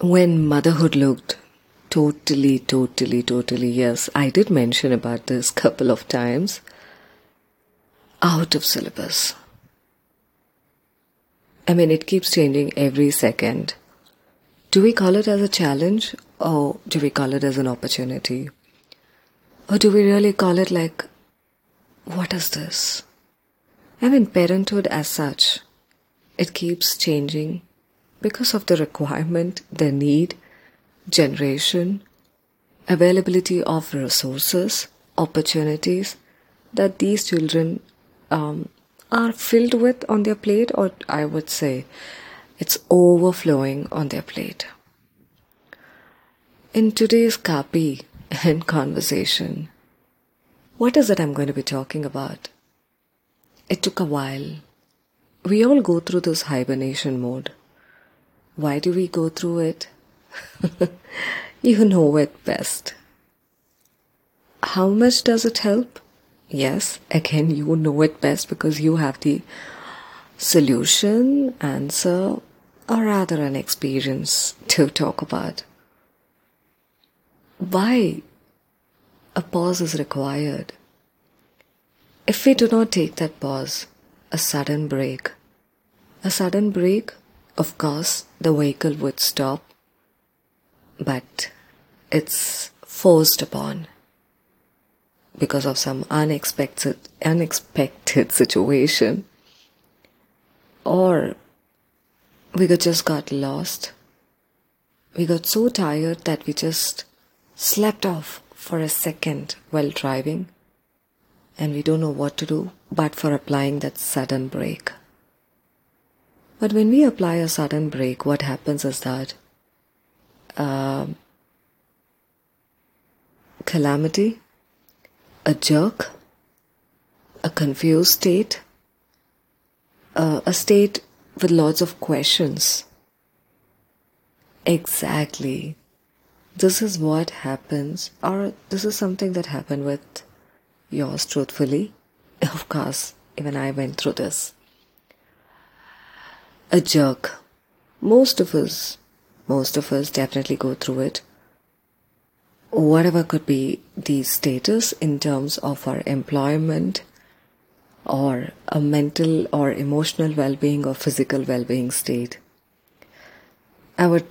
when motherhood looked totally, totally, totally, yes, I did mention about this couple of times, out of syllabus. I mean, it keeps changing every second. Do we call it as a challenge or do we call it as an opportunity? Or do we really call it like, what is this? I mean, parenthood as such, it keeps changing because of the requirement, the need, generation, availability of resources, opportunities that these children um, are filled with on their plate, or I would say it's overflowing on their plate. In today's copy and conversation, what is it I'm going to be talking about? It took a while. We all go through this hibernation mode. Why do we go through it? you know it best. How much does it help? Yes, again, you know it best because you have the solution, answer, or rather an experience to talk about. Why a pause is required? If we do not take that pause, a sudden break, a sudden break of course, the vehicle would stop, but it's forced upon because of some unexpected unexpected situation. Or we just got lost. We got so tired that we just slept off for a second while driving and we don't know what to do but for applying that sudden brake but when we apply a sudden break, what happens is that uh, calamity, a jerk, a confused state, uh, a state with lots of questions. Exactly. This is what happens, or this is something that happened with yours truthfully. Of course, even I went through this a jerk. Most of us, most of us definitely go through it. Whatever could be the status in terms of our employment or a mental or emotional well being or physical well being state. I would,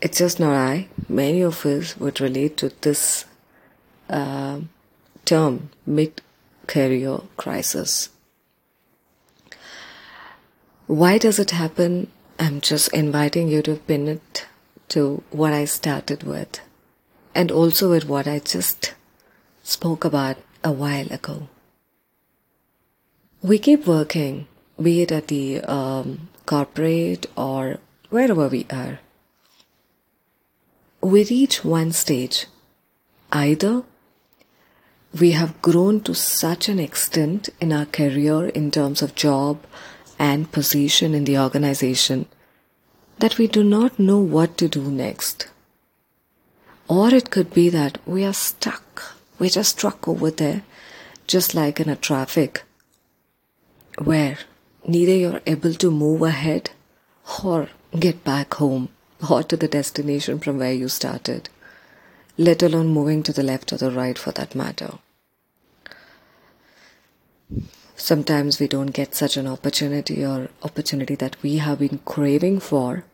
it's just not I, many of us would relate to this uh, term mid career crisis. Why does it happen? I'm just inviting you to pin it to what I started with and also with what I just spoke about a while ago. We keep working, be it at the um, corporate or wherever we are. We reach one stage. Either we have grown to such an extent in our career in terms of job, and position in the organization that we do not know what to do next. Or it could be that we are stuck. We're just stuck over there, just like in a traffic, where neither you're able to move ahead or get back home or to the destination from where you started, let alone moving to the left or the right for that matter. Sometimes we don't get such an opportunity or opportunity that we have been craving for.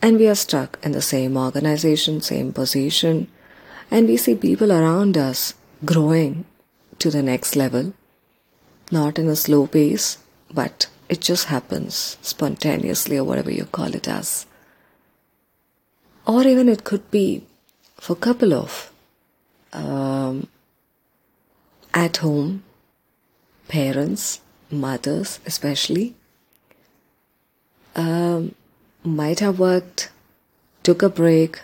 And we are stuck in the same organization, same position, and we see people around us growing to the next level. Not in a slow pace, but it just happens spontaneously or whatever you call it as. Or even it could be for a couple of um, at home parents, mothers especially, um, might have worked, took a break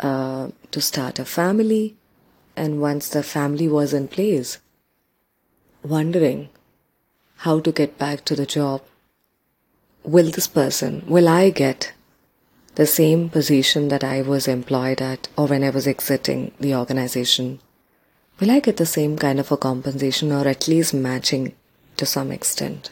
uh, to start a family, and once the family was in place, wondering how to get back to the job. Will this person, will I get the same position that I was employed at or when I was exiting the organization? Will I get the same kind of a compensation or at least matching to some extent?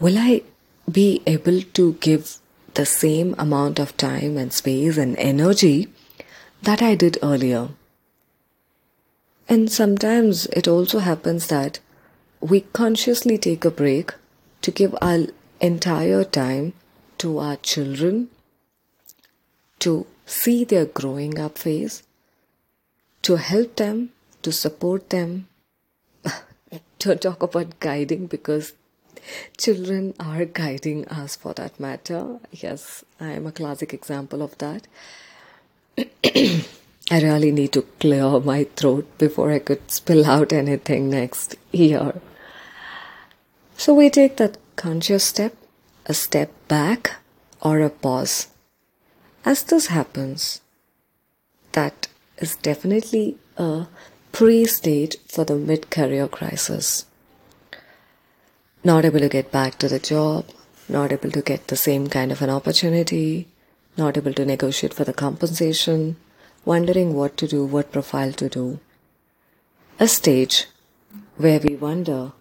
Will I be able to give the same amount of time and space and energy that I did earlier. And sometimes it also happens that we consciously take a break to give our entire time to our children to see their growing up phase, to help them, to support them, to talk about guiding because children are guiding us for that matter. Yes, I am a classic example of that. I really need to clear my throat before I could spill out anything next year. So we take that conscious step, a step back, or a pause. As this happens, that is definitely a pre stage for the mid career crisis. Not able to get back to the job, not able to get the same kind of an opportunity, not able to negotiate for the compensation, wondering what to do, what profile to do. A stage where we wonder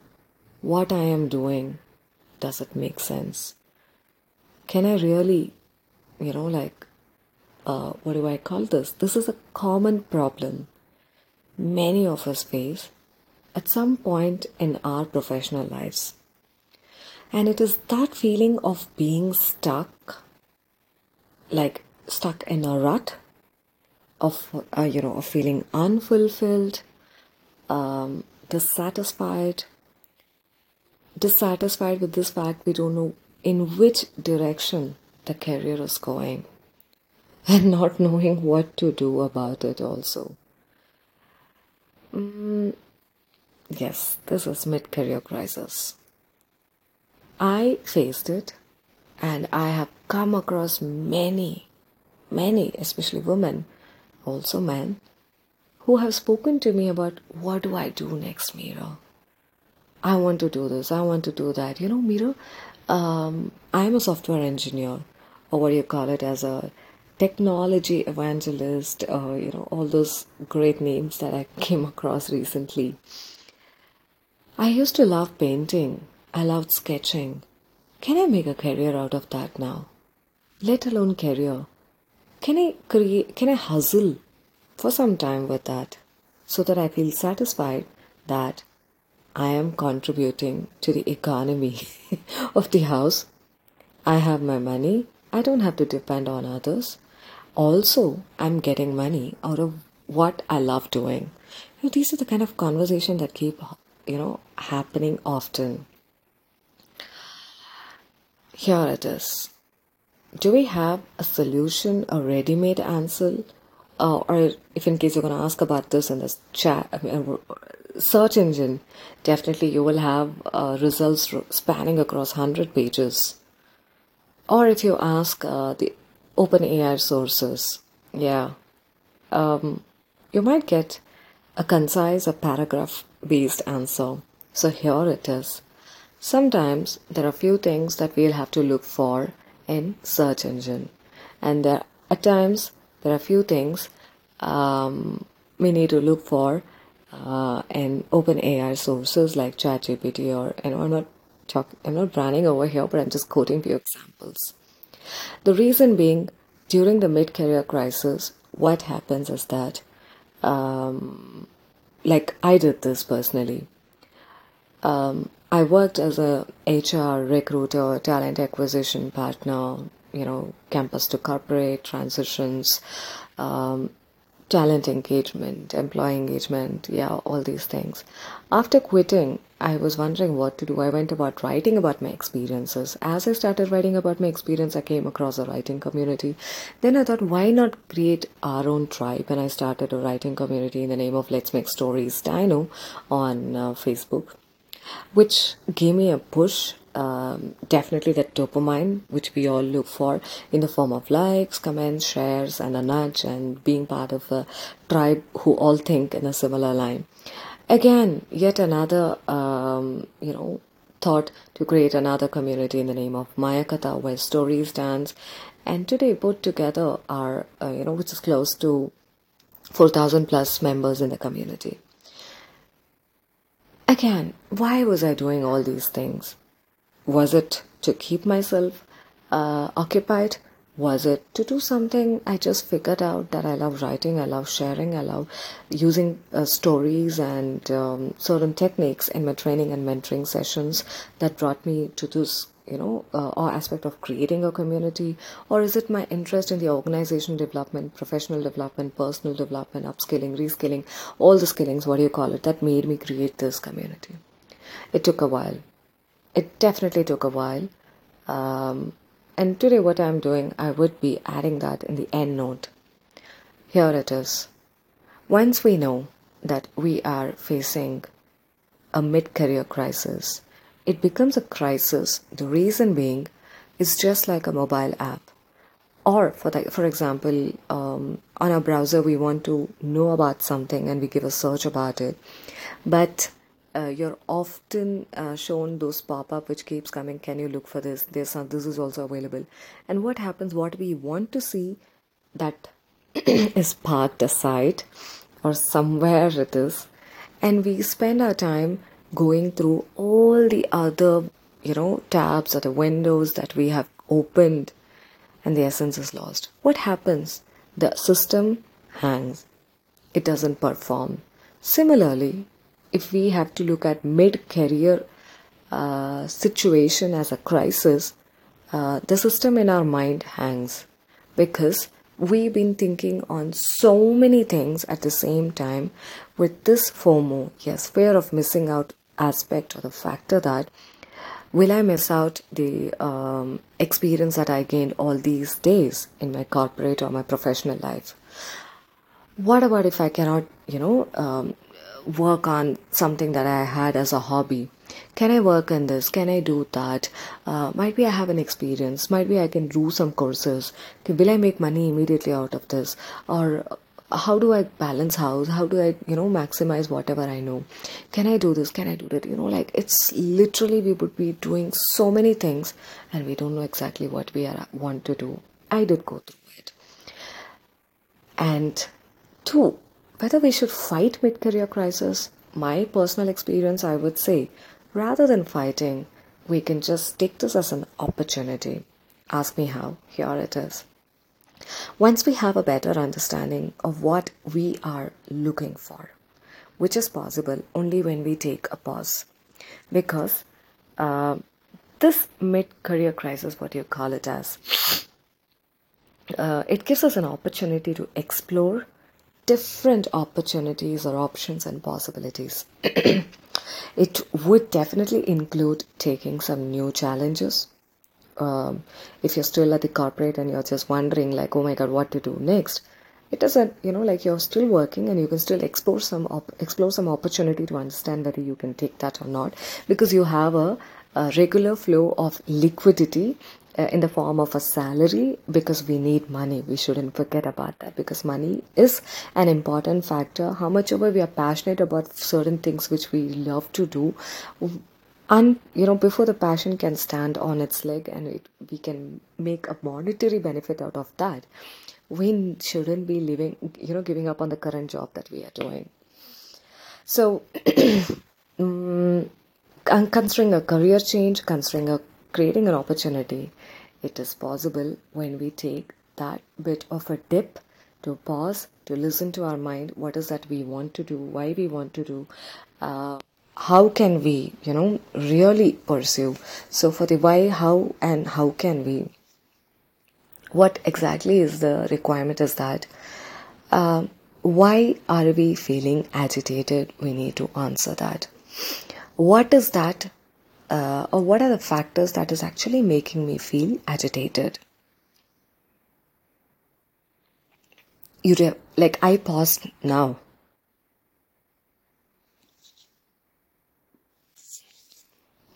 what I am doing, does it make sense? Can I really, you know, like, uh, what do I call this? This is a common problem many of us face at some point in our professional lives. And it is that feeling of being stuck, like stuck in a rut, of uh, you know, of feeling unfulfilled, um, dissatisfied, dissatisfied with this fact we don't know in which direction the career is going, and not knowing what to do about it also. Mm, yes, this is mid career crisis. I faced it and I have come across many, many, especially women, also men, who have spoken to me about what do I do next, Meera? I want to do this, I want to do that. You know, Meera, um, I'm a software engineer, or what do you call it, as a technology evangelist, uh, you know, all those great names that I came across recently. I used to love painting. I loved sketching. Can I make a career out of that now? Let alone career. Can I create, can I hustle for some time with that so that I feel satisfied that I am contributing to the economy of the house? I have my money. I don't have to depend on others also I'm getting money out of what I love doing. You know, these are the kind of conversation that keep you know happening often. Here it is. Do we have a solution, a ready-made answer, uh, or if in case you're going to ask about this in this chat, I mean, search engine, definitely you will have uh, results spanning across hundred pages. Or if you ask uh, the OpenAI sources. Yeah. Um, you might get a concise or paragraph based answer. So here it is. Sometimes there are few things that we'll have to look for in search engine, and there at times there are few things um, we need to look for uh, in OpenAI sources like ChatGPT or I'm not talk, I'm not branding over here, but I'm just quoting few examples. The reason being, during the mid career crisis, what happens is that, um, like I did this personally. Um, I worked as a HR recruiter, talent acquisition partner, you know, campus to corporate transitions, um, talent engagement, employee engagement, yeah, all these things. After quitting, I was wondering what to do. I went about writing about my experiences. As I started writing about my experience, I came across a writing community. Then I thought, why not create our own tribe? And I started a writing community in the name of Let's Make Stories Dino on uh, Facebook, which gave me a push um, definitely that dopamine which we all look for in the form of likes comments shares and a nudge and being part of a tribe who all think in a similar line. Again yet another um, you know thought to create another community in the name of Mayaakatha where stories dance and today put together are uh, you know which is close to 4000 plus members in the community. Again why was i doing all these things was it to keep myself uh, occupied? Was it to do something I just figured out that I love writing, I love sharing, I love using uh, stories and um, certain techniques in my training and mentoring sessions that brought me to this you know, uh, or aspect of creating a community, or is it my interest in the organization development, professional development, personal development, upskilling, reskilling, all the skillings, what do you call it, that made me create this community? It took a while. It definitely took a while. Um, and today, what I'm doing, I would be adding that in the end note. Here it is. Once we know that we are facing a mid career crisis, it becomes a crisis. The reason being is just like a mobile app. Or, for, the, for example, um, on our browser, we want to know about something and we give a search about it. But uh, you're often uh, shown those pop-up which keeps coming can you look for this some, this is also available and what happens what we want to see that is parked aside or somewhere it is and we spend our time going through all the other, you know, tabs or the windows that we have opened and the essence is lost. What happens? The system hangs. It doesn't perform. Similarly, if we have to look at mid-career uh, situation as a crisis, uh, the system in our mind hangs because we've been thinking on so many things at the same time with this FOMO, yes, fear of missing out aspect or the factor that will I miss out the um, experience that I gained all these days in my corporate or my professional life? What about if I cannot, you know, um, work on something that I had as a hobby? Can I work on this? Can I do that? Uh, might be I have an experience. Might be I can do some courses. Will I make money immediately out of this? Or how do I balance house? How do I, you know, maximize whatever I know? Can I do this? Can I do that? You know, like it's literally we would be doing so many things and we don't know exactly what we are, want to do. I did go through it. And two, whether we should fight mid career crisis, my personal experience, I would say, rather than fighting, we can just take this as an opportunity. Ask me how. Here it is. Once we have a better understanding of what we are looking for, which is possible only when we take a pause, because uh, this mid career crisis, what you call it as, uh, it gives us an opportunity to explore different opportunities or options and possibilities. it would definitely include taking some new challenges um, if you're still at the corporate and you're just wondering like oh my god what to do next it doesn't you know like you're still working and you can still explore some op- explore some opportunity to understand whether you can take that or not because you have a, a regular flow of liquidity uh, in the form of a salary because we need money. We shouldn't forget about that because money is an important factor. How much ever we are passionate about certain things which we love to do and you know before the passion can stand on its leg and it, we can make a monetary benefit out of that we shouldn't be living you know giving up on the current job that we are doing. So um, considering a career change considering a creating an opportunity it is possible when we take that bit of a dip to pause to listen to our mind what is that we want to do why we want to do uh, how can we, you know, really pursue? So, for the why, how, and how can we, what exactly is the requirement is that uh, why are we feeling agitated? We need to answer that. What is that, uh, or what are the factors that is actually making me feel agitated? You re- like I paused now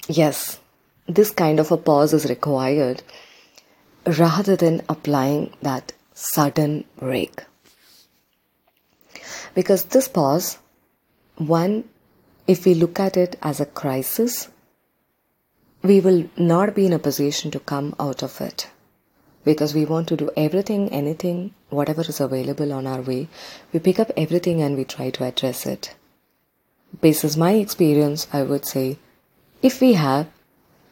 Yes, this kind of a pause is required rather than applying that sudden break. Because this pause, one, if we look at it as a crisis, we will not be in a position to come out of it because we want to do everything, anything, whatever is available on our way. We pick up everything and we try to address it. On my experience, I would say if we have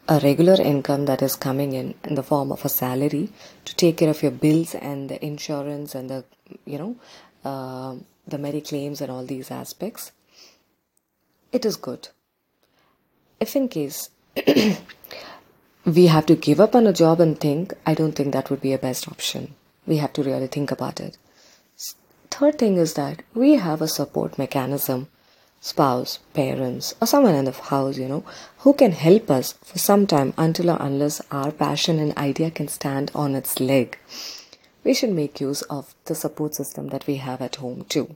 a regular income that is coming in in the form of a salary to take care of your bills and the insurance and the you know uh, the claims and all these aspects it is good if in case we have to give up on a job and think i don't think that would be a best option we have to really think about it third thing is that we have a support mechanism spouse, parents, or someone in the house, you know, who can help us for some time until or unless our passion and idea can stand on its leg. We should make use of the support system that we have at home too.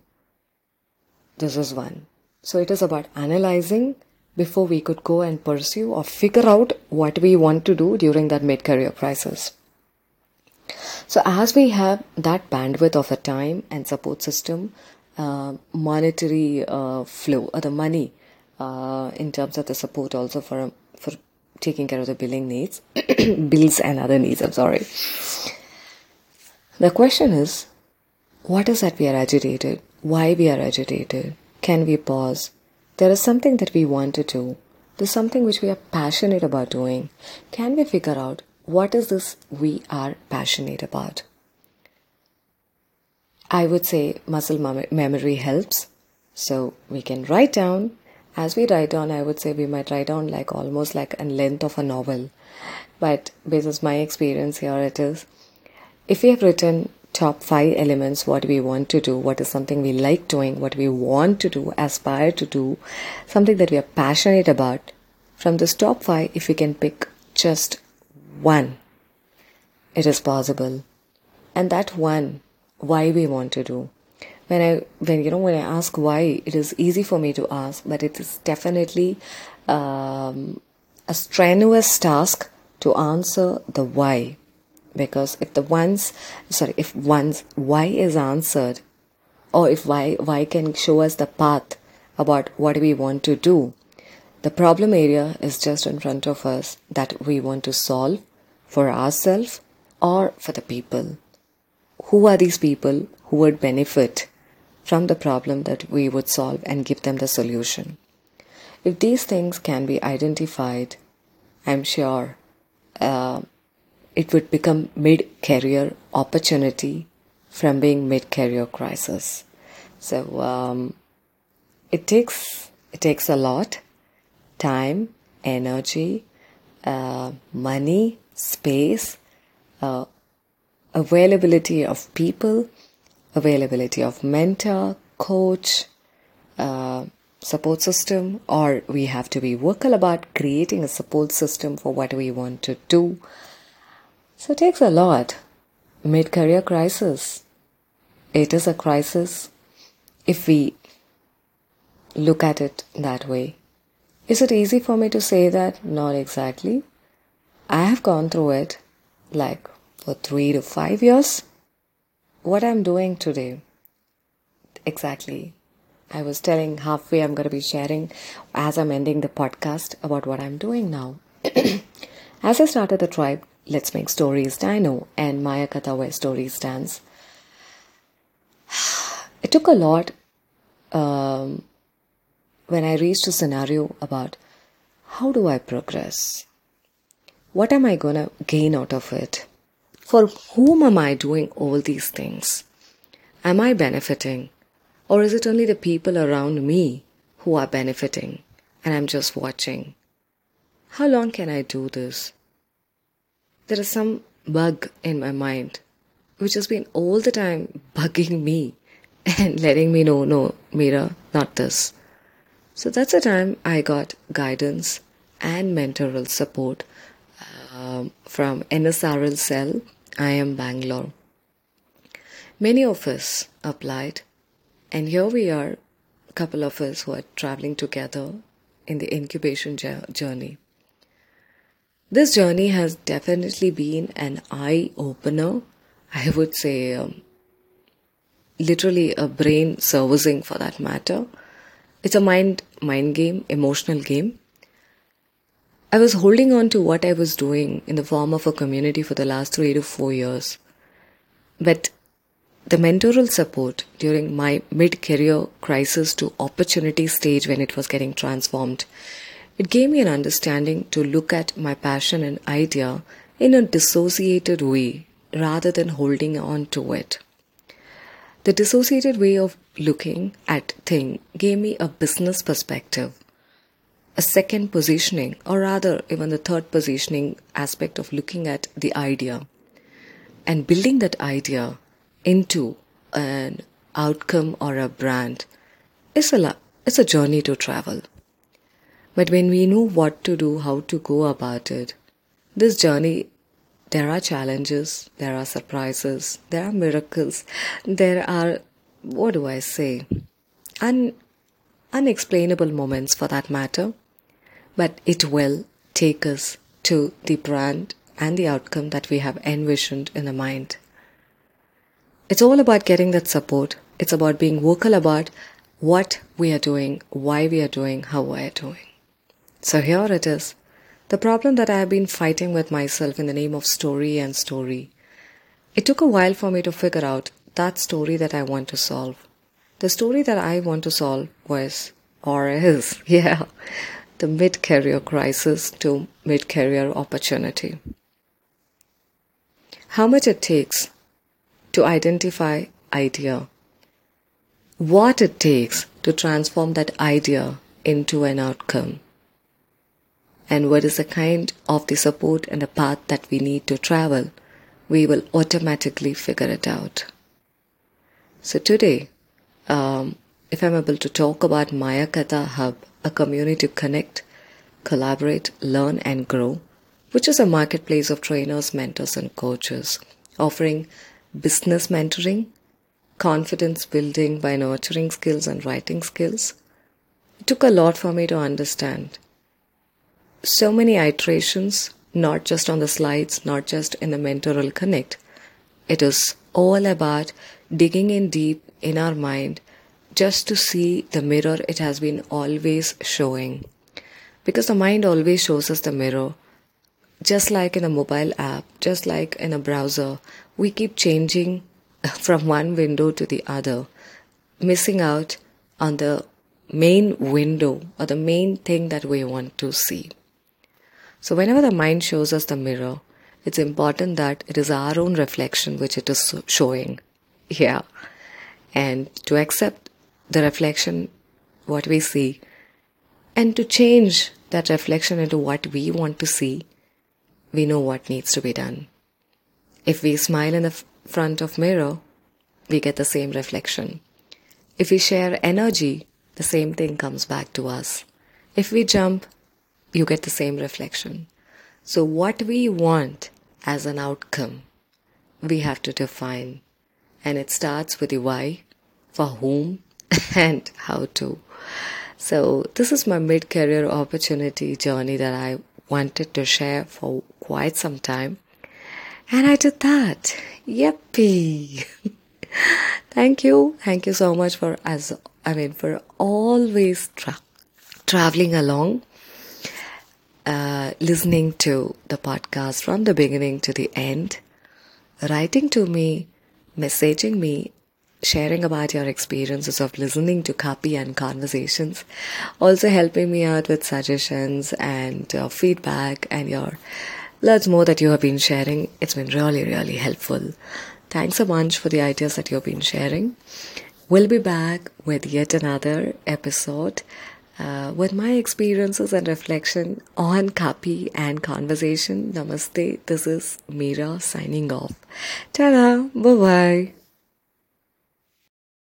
This is one. So it is about analyzing before we could go and pursue or figure out what we want to do during that mid career crisis. So, as we have that bandwidth of a time and support system, uh, monetary uh, flow or the money uh, in terms of the support also for for taking care of the billing needs bills and other needs i'm sorry. The question is what is that we are agitated? Why we are agitated? Can we pause there is something that we want to do there's something which we are passionate about doing can we figure out what is this we are passionate about I would say muscle memory helps. So we can write down. As we write down, I would say we might write down like almost like a length of a novel. But based on my experience here, it is if we have written top five elements, what we want to do, what is something we like doing, what we want to do, aspire to do, something that we are passionate about. From this top five, if we can pick just one, it is possible. And that one why we want to do when i when you know when i ask why it is easy for me to ask but it is definitely um, a strenuous task to answer the why because if the one's sorry if one's why is answered or if why why can show us the path about what we want to do the problem area is just in front of us that we want to solve for ourselves or for the people who are these people who would benefit from the problem that we would solve and give them the solution. If these things can be identified, I'm sure uh, it would become mid career opportunity from being mid career crisis. So um, it takes it takes a lot time, energy, uh, money, space, uh, availability of people, availability of mentor, coach, uh, support system, or we have to be vocal about creating a support system for what we want to do. So it takes a lot. Mid career crisis. It is a crisis if we look at it that way. Is it easy for me to say that? Not exactly. I have gone through it like for three to five years. What I'm doing today, exactly. I was telling halfway I'm going to be sharing as I'm ending the podcast about what I'm doing now. as I started the tribe, Let's Make Stories Dino and Mayaakatha Where Stories Dance, it took a lot um, when I reached a scenario about how do I progress? What am I going to gain out of it? For whom am I doing all these things? Am I benefiting? Or is it only the people around me who are benefiting and I'm just watching? How long can I do this? There is some bug in my mind which has been all the time bugging me and letting me know, no, Meera, not this. So that's the time I got guidance and mentoral support um, from NSRL Cell I am Bangalore. Many of us applied, and here we are, a couple of us who are traveling together in the incubation journey. This journey has definitely been an eye opener. I would say, um, literally a brain servicing for that matter. It's a mind mind game, emotional game. I was holding on to what I was doing in the form of a community for the last three to four years. But the mentoral support during my mid career crisis to opportunity stage when it was getting transformed, It gave me an understanding to look at my passion and idea in a dissociated way rather than holding on to it. The dissociated way of looking at thing gave me a business perspective, a second positioning, or rather even the third positioning aspect of looking at the idea and building that idea into an outcome or a brand is a it's a journey to travel. But when we know what to do, how to go about it, this journey there are challenges, there are surprises, there are miracles, there are, what do I say, un, unexplainable moments for that matter. But it will take us to the brand and the outcome that we have envisioned in the mind. It's all about getting that support. It's about being vocal about what we are doing, why we are doing, how we are doing. So here it is the problem that I have been fighting with myself in the name of story and story. It took a while for me to figure out that story that I want to solve. The story that I want to solve was, or is, yeah, the mid career crisis to mid career opportunity. How much it takes to identify idea, what it takes to transform that idea into an outcome and what is the kind of the support and the path that we need to travel, we will automatically figure it out. So today, um, if I'm able to talk about Mayaakatha Hub, a community to connect, collaborate, learn, and grow, which is a marketplace of trainers, mentors, and coaches, offering business mentoring, confidence building by nurturing skills and writing skills. It took a lot for me to understand so many iterations, not just on the slides, not just in the mentoral connect. It is all about digging in deep in our mind just to see the mirror it has been always showing. Because the mind always shows us the mirror. Just like in a mobile app, just like in a browser, we keep changing from one window to the other, missing out on the main window or the main thing that we want to see. So, whenever the mind shows us the mirror, it's important that it is our own reflection which it is showing. Yeah. And to accept the reflection, what we see, and to change that reflection into what we want to see, we know what needs to be done. If we smile in the front of mirror, we get the same reflection. If we share energy, the same thing comes back to us. If we jump, you get the same reflection. So, what we want as an outcome, we have to define. And it starts with the why, for whom, and how to. So, this is my mid career opportunity journey that I wanted to share for quite some time. And I did that. Yippee! Thank you. Thank you so much for, as I mean, for always tra- traveling along uh, listening to the podcast from the beginning to the end, writing to me, messaging me, sharing about your experiences of listening to copy and conversations, also helping me out with suggestions and feedback and your lots more that you have been sharing. It's been really, really helpful. Thanks a bunch for the ideas that you've been sharing. We'll be back with yet another episode uh, with my experiences and reflection on copy and conversation. Namaste. This is Meera signing off. Ta-da. Bye-bye.